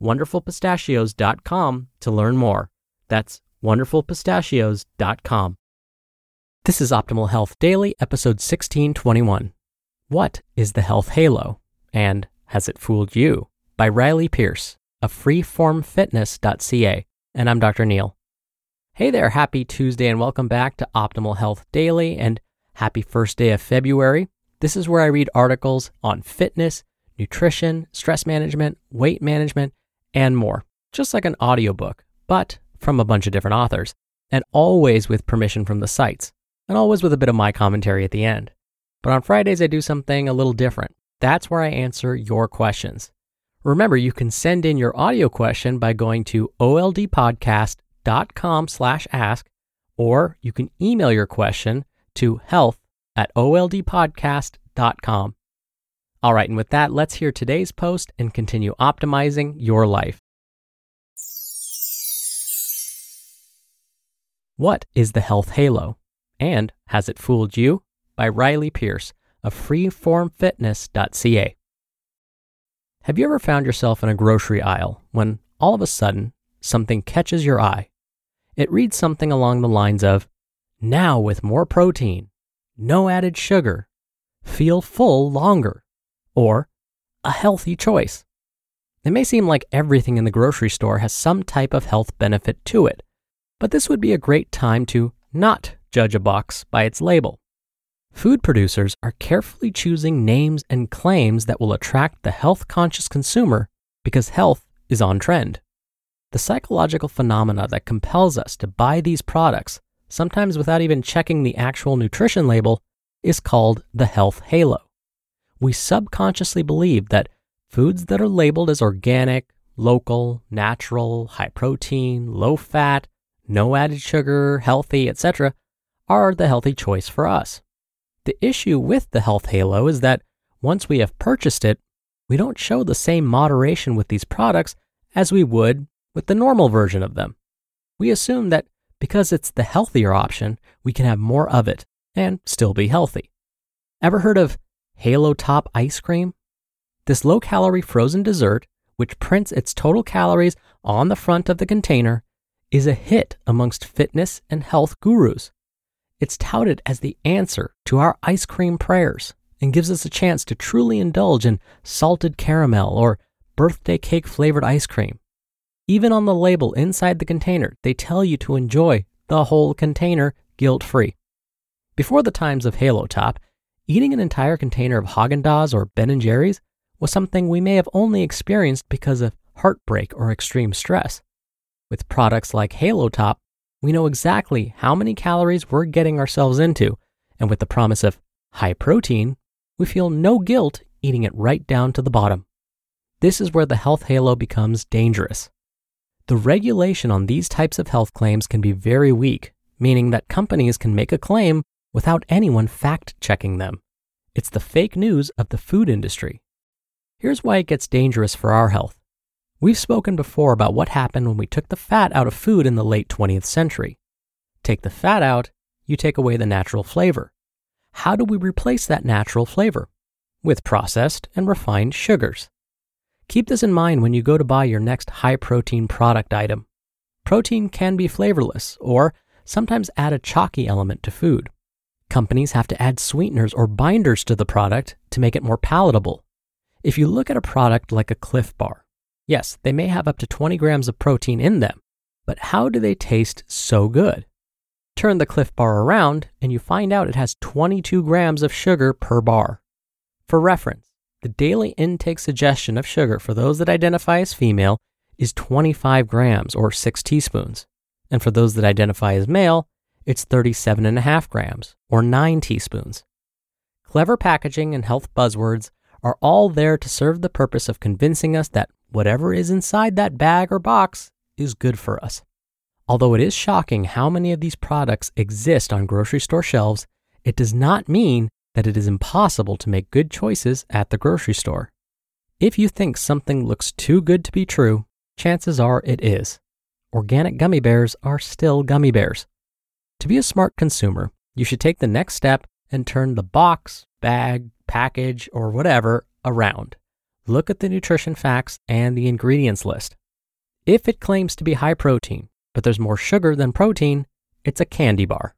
wonderfulpistachios.com to learn more. That's wonderfulpistachios.com. This is Optimal Health Daily, episode 1621. What is the health halo? And has it fooled you? By Riley Pearce of freeformfitness.ca. And I'm Dr. Neal. Hey there, happy Tuesday, and welcome back to Optimal Health Daily and happy first day of February. This is where I read articles on fitness, nutrition, stress management, weight management, and more, just like an audiobook, but from a bunch of different authors, and always with permission from the sites, and always with a bit of my commentary at the end. But on Fridays, I do something a little different. That's where I answer your questions. Remember, you can send in your audio question by going to oldpodcast.com slash ask, or you can email your question to health at oldpodcast.com. All right, and with that, let's hear today's post and continue optimizing your life. What is the health halo? And has it fooled you? By Riley Pearce of freeformfitness.ca. Have you ever found yourself in a grocery aisle when all of a sudden something catches your eye? It reads something along the lines of, Now with more protein, no added sugar, feel full longer or a healthy choice. It may seem like everything in the grocery store has some type of health benefit to it, but this would be a great time to not judge a box by its label. Food producers are carefully choosing names and claims that will attract the health conscious consumer because health is on trend. The psychological phenomena that compels us to buy these products, sometimes without even checking the actual nutrition label, is called the health halo we subconsciously believe that foods that are labeled as organic, local, natural, high protein, low fat, no added sugar, healthy, etc., are the healthy choice for us. The issue with the health halo is that once we have purchased it, we don't show the same moderation with these products as we would with the normal version of them. We assume that because it's the healthier option, we can have more of it and still be healthy. Ever heard of Halo Top ice cream? This low calorie frozen dessert, which prints its total calories on the front of the container, is a hit amongst fitness and health gurus. It's touted as the answer to our ice cream prayers and gives us a chance to truly indulge in salted caramel or birthday cake flavored ice cream. Even on the label inside the container, they tell you to enjoy the whole container guilt free. Before the times of Halo Top, eating an entire container of Haagen-Dazs or Ben & Jerry's was something we may have only experienced because of heartbreak or extreme stress. With products like Halo Top, we know exactly how many calories we're getting ourselves into, and with the promise of high protein, we feel no guilt eating it right down to the bottom. This is where the health halo becomes dangerous. The regulation on these types of health claims can be very weak, meaning that companies can make a claim without anyone fact checking them. It's the fake news of the food industry. Here's why it gets dangerous for our health. We've spoken before about what happened when we took the fat out of food in the late 20th century. Take the fat out, you take away the natural flavor. How do we replace that natural flavor? With processed and refined sugars. Keep this in mind when you go to buy your next high protein product item. Protein can be flavorless or sometimes add a chalky element to food. Companies have to add sweeteners or binders to the product to make it more palatable. If you look at a product like a Clif Bar, Yes, they may have up to 20 grams of protein in them, but how do they taste so good? Turn the Clif Bar around and you find out it has 22 grams of sugar per bar. For reference, the daily intake suggestion of sugar for those that identify as female is 25 grams or 6 teaspoons. And for those that identify as male, it's 37.5 grams or 9 teaspoons. Clever packaging and health buzzwords are all there to serve the purpose of convincing us that whatever is inside that bag or box is good for us. Although it is shocking how many of these products exist on grocery store shelves, it does not mean that it is impossible to make good choices at the grocery store. If you think something looks too good to be true, chances are it is. Organic gummy bears are still gummy bears. To be a smart consumer, you should take the next step and turn the box, bag, package, or whatever around. Look at the nutrition facts and the ingredients list. If it claims to be high protein, but there's more sugar than protein, it's a candy bar.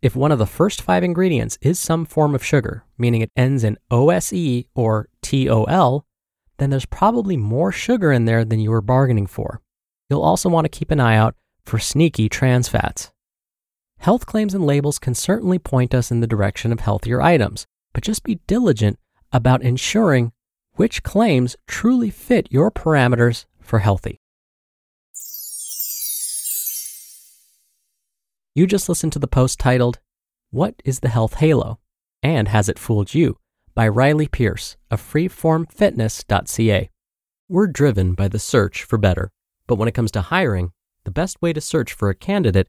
If one of the first five ingredients is some form of sugar, meaning it ends in OSE or TOL, then there's probably more sugar in there than you were bargaining for. You'll also want to keep an eye out for sneaky trans fats. Health claims and labels can certainly point us in the direction of healthier items, but just be diligent about ensuring which claims truly fit your parameters for healthy. You just listened to the post titled, What is the Health Halo? and Has It Fooled You? by Riley Pearce of freeformfitness.ca. We're driven by the search for better, but when it comes to hiring, the best way to search for a candidate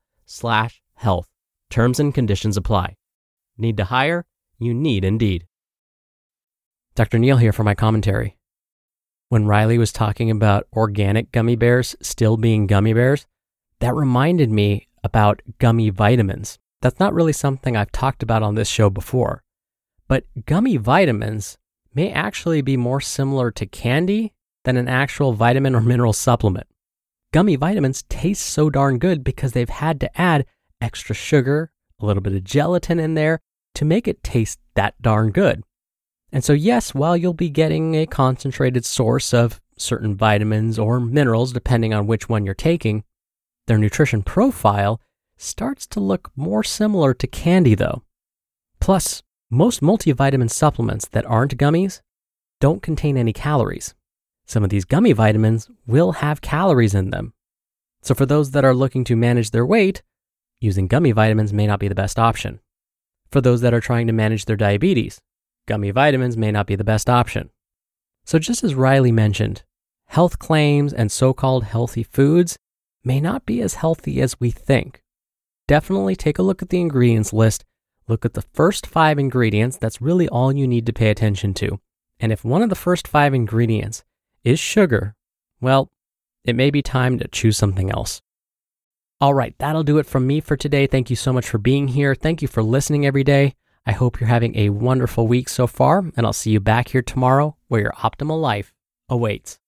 slash health. Terms and conditions apply. Need to hire? You need Indeed. Dr. Neal here for my commentary. When Riley was talking about organic gummy bears still being gummy bears, that reminded me about gummy vitamins. That's not really something I've talked about on this show before. But gummy vitamins may actually be more similar to candy than an actual vitamin or mineral supplement. Gummy vitamins taste so darn good because they've had to add extra sugar, a little bit of gelatin in there to make it taste that darn good. And so, yes, while you'll be getting a concentrated source of certain vitamins or minerals, depending on which one you're taking, their nutrition profile starts to look more similar to candy, though. Plus, most multivitamin supplements that aren't gummies don't contain any calories. Some of these gummy vitamins will have calories in them. So, for those that are looking to manage their weight, using gummy vitamins may not be the best option. For those that are trying to manage their diabetes, gummy vitamins may not be the best option. So, just as Riley mentioned, health claims and so called healthy foods may not be as healthy as we think. Definitely take a look at the ingredients list Look at the first five ingredients. That's really all you need to pay attention to. And if one of the first five ingredients is sugar, well, it may be time to choose something else. All right, that'll do it from me for today. Thank you so much for being here. Thank you for listening every day. I hope you're having a wonderful week so far, and I'll see you back here tomorrow where your optimal life awaits.